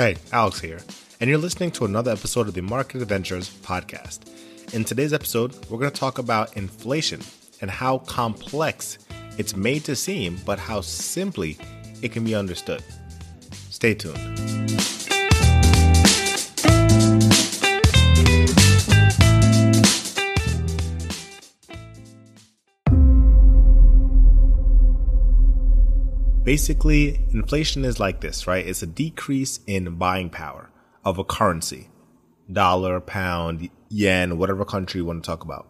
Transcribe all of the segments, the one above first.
Hey, Alex here, and you're listening to another episode of the Market Adventures podcast. In today's episode, we're going to talk about inflation and how complex it's made to seem, but how simply it can be understood. Stay tuned. Basically, inflation is like this, right? It's a decrease in buying power of a currency dollar, pound, yen, whatever country you want to talk about.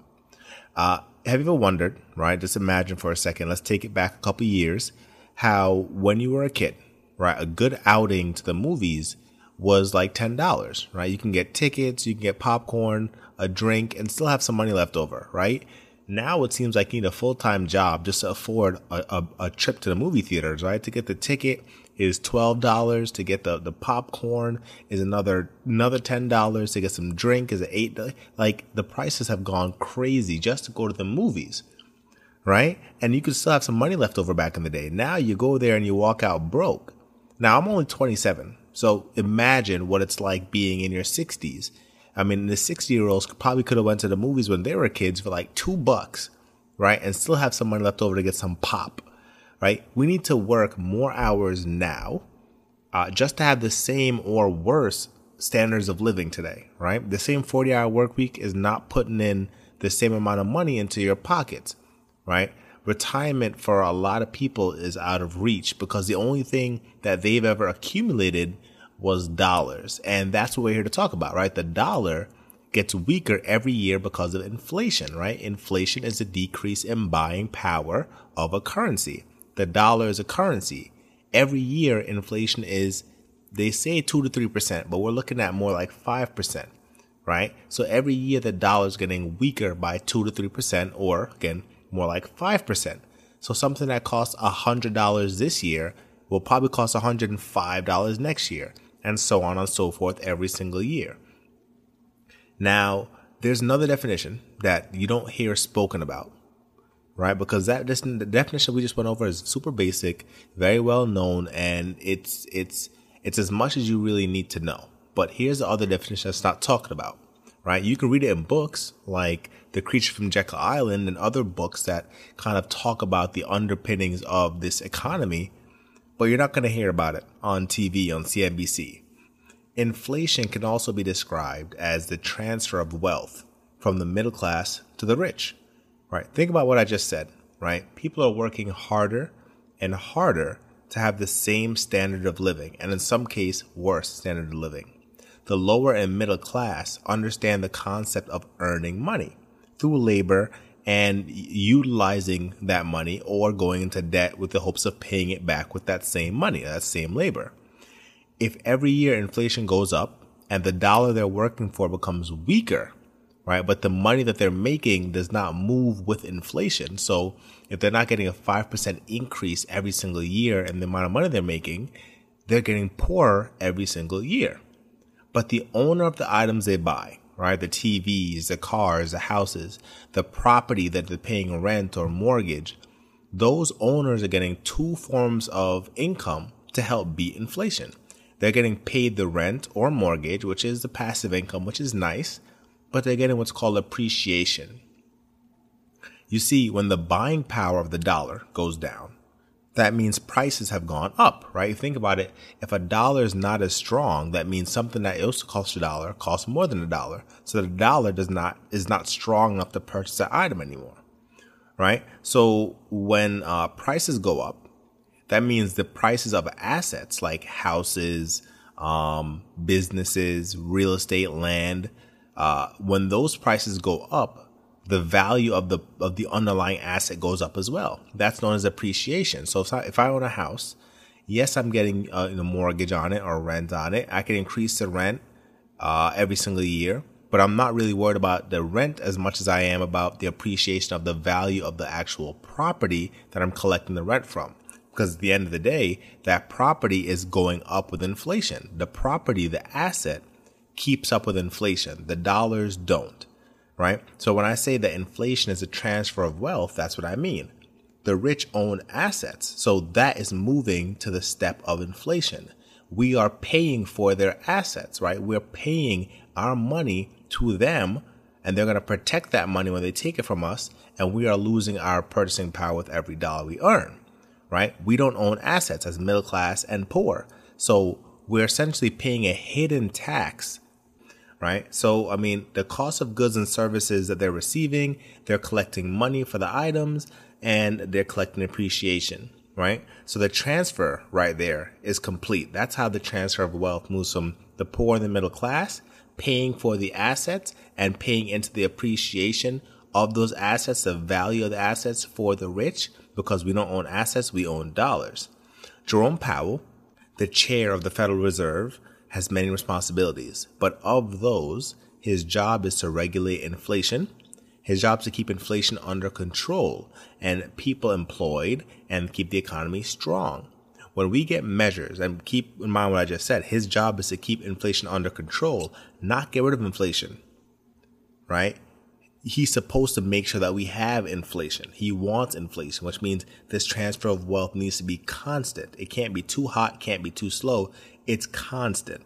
Uh, have you ever wondered, right? Just imagine for a second, let's take it back a couple years, how when you were a kid, right, a good outing to the movies was like $10, right? You can get tickets, you can get popcorn, a drink, and still have some money left over, right? Now it seems like you need a full time job just to afford a, a, a, trip to the movie theaters, right? To get the ticket is twelve dollars. To get the, the popcorn is another another ten dollars. To get some drink is eight. Like the prices have gone crazy just to go to the movies, right? And you could still have some money left over back in the day. Now you go there and you walk out broke. Now I'm only 27, so imagine what it's like being in your 60s I mean, the 60 year olds probably could have went to the movies when they were kids for like two bucks, right? And still have some money left over to get some pop, right? We need to work more hours now, uh, just to have the same or worse standards of living today, right? The same 40 hour work week is not putting in the same amount of money into your pockets, right? Retirement for a lot of people is out of reach because the only thing that they've ever accumulated was dollars. And that's what we're here to talk about, right? The dollar gets weaker every year because of inflation, right? Inflation is a decrease in buying power of a currency. The dollar is a currency. Every year, inflation is, they say 2 to 3%, but we're looking at more like 5%, right? So every year, the dollar is getting weaker by 2 to 3%, or again, more like 5%. So something that costs $100 this year will probably cost $105 next year and so on and so forth every single year. Now, there's another definition that you don't hear spoken about, right? Because that this, the definition we just went over is super basic, very well known, and it's it's it's as much as you really need to know. But here's the other definition that's not talked about, right? You can read it in books like The Creature from Jekyll Island and other books that kind of talk about the underpinnings of this economy but you're not going to hear about it on TV on CNBC. Inflation can also be described as the transfer of wealth from the middle class to the rich. Right? Think about what I just said, right? People are working harder and harder to have the same standard of living, and in some case, worse standard of living. The lower and middle class understand the concept of earning money through labor and utilizing that money or going into debt with the hopes of paying it back with that same money, that same labor. If every year inflation goes up and the dollar they're working for becomes weaker, right? But the money that they're making does not move with inflation. So if they're not getting a 5% increase every single year in the amount of money they're making, they're getting poorer every single year. But the owner of the items they buy, right? The TVs, the cars, the houses, the property that they're paying rent or mortgage. Those owners are getting two forms of income to help beat inflation. They're getting paid the rent or mortgage, which is the passive income, which is nice, but they're getting what's called appreciation. You see, when the buying power of the dollar goes down, that means prices have gone up, right? Think about it. If a dollar is not as strong, that means something that used to cost a dollar costs more than a dollar. So the dollar does not, is not strong enough to purchase that item anymore, right? So when uh, prices go up, that means the prices of assets like houses, um, businesses, real estate, land, uh, when those prices go up, the value of the of the underlying asset goes up as well. That's known as appreciation. So if I, if I own a house, yes, I'm getting a, a mortgage on it or rent on it. I can increase the rent uh, every single year, but I'm not really worried about the rent as much as I am about the appreciation of the value of the actual property that I'm collecting the rent from. Because at the end of the day, that property is going up with inflation. The property, the asset, keeps up with inflation. The dollars don't right? So when I say that inflation is a transfer of wealth, that's what I mean. The rich own assets. So that is moving to the step of inflation. we are paying for their assets, right? We're paying our money to them and they're going to protect that money when they take it from us. And we are losing our purchasing power with every dollar we earn, right? We don't own assets as middle class and poor. So we're essentially paying a hidden tax, right? So, I mean, the cost of goods and services that they're receiving, they're collecting money for the items and they're collecting appreciation, right? So the transfer right there is complete. That's how the transfer of wealth moves from the poor and the middle class paying for the assets and paying into the appreciation of those assets, the value of the assets for the rich, because we don't own assets, we own dollars. Jerome Powell, the chair of the Federal Reserve, has many responsibilities, but of those, his job is to regulate inflation. His job is to keep inflation under control and people employed and keep the economy strong when we get measures, and keep in mind what I just said, his job is to keep inflation under control, not get rid of inflation, right? He's supposed to make sure that we have inflation. He wants inflation, which means this transfer of wealth needs to be constant. It can't be too hot, can't be too slow. It's constant.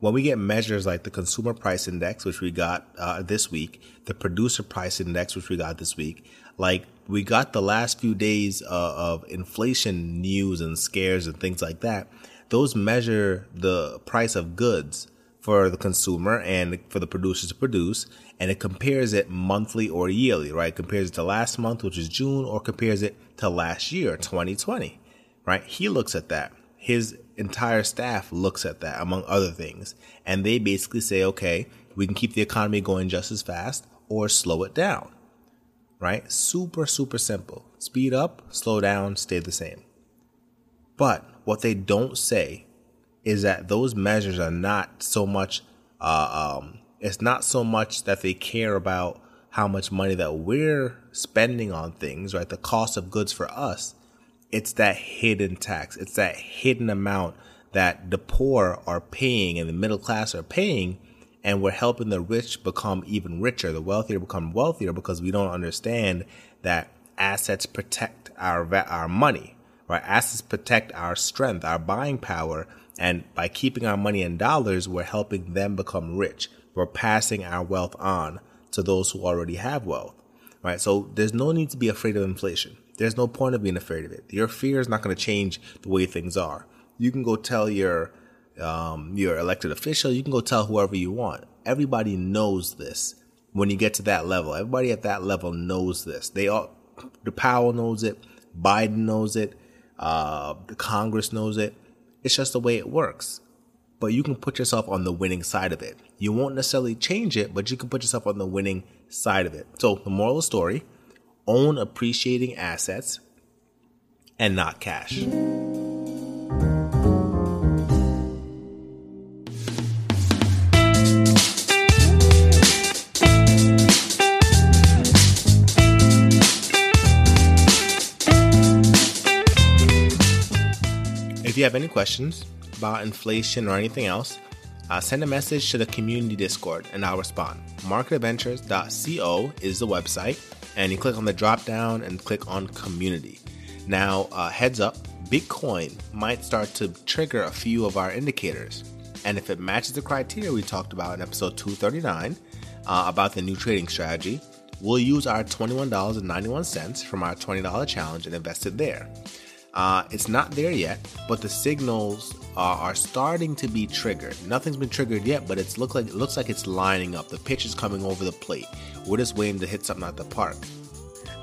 When we get measures like the consumer price index, which we got uh, this week, the producer price index, which we got this week, like we got the last few days uh, of inflation news and scares and things like that. Those measure the price of goods for the consumer and for the producers to produce, and it compares it monthly or yearly, right? Compares it to last month, which is June, or compares it to last year, 2020, right? He looks at that. His entire staff looks at that, among other things, and they basically say, okay, we can keep the economy going just as fast or slow it down right? Super, super simple. Speed up, slow down, stay the same. But what they don't say is that those measures are not so much, uh, um, it's not so much that they care about how much money that we're spending on things, right? The cost of goods for us. It's that hidden tax. It's that hidden amount that the poor are paying and the middle class are paying and we're helping the rich become even richer, the wealthier become wealthier because we don't understand that assets protect our our money, right? Assets protect our strength, our buying power, and by keeping our money in dollars, we're helping them become rich. We're passing our wealth on to those who already have wealth, right? So there's no need to be afraid of inflation. There's no point of being afraid of it. Your fear is not going to change the way things are. You can go tell your um, your elected official, you can go tell whoever you want. Everybody knows this when you get to that level. Everybody at that level knows this. They all, the Powell knows it, Biden knows it, uh, the Congress knows it. It's just the way it works. But you can put yourself on the winning side of it. You won't necessarily change it, but you can put yourself on the winning side of it. So the moral of the story, own appreciating assets and not cash. You have any questions about inflation or anything else, uh, send a message to the community Discord and I'll respond. Marketadventures.co is the website, and you click on the drop down and click on community. Now, uh, heads up, Bitcoin might start to trigger a few of our indicators. And if it matches the criteria we talked about in episode 239 uh, about the new trading strategy, we'll use our $21.91 from our $20 challenge and invest it there. Uh, it's not there yet, but the signals are, are, starting to be triggered. Nothing's been triggered yet, but it's look like it looks like it's lining up. The pitch is coming over the plate. We're just waiting to hit something at the park.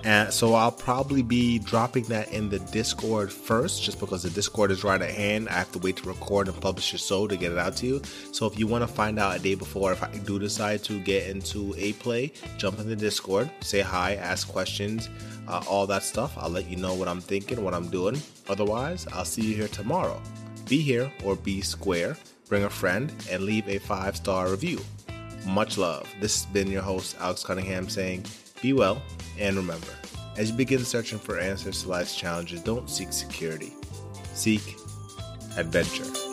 And so I'll probably be dropping that in the Discord first, just because the Discord is right at hand. I have to wait to record and publish the show to get it out to you. So if you want to find out a day before, if I do decide to get into a play, jump in the Discord, say hi, ask questions, uh, all that stuff. I'll let you know what I'm thinking, what I'm doing. Otherwise, I'll see you here tomorrow. Be here or be square, bring a friend, and leave a five star review. Much love. This has been your host, Alex Cunningham, saying, Be well, and remember, as you begin searching for answers to life's challenges, don't seek security, seek adventure.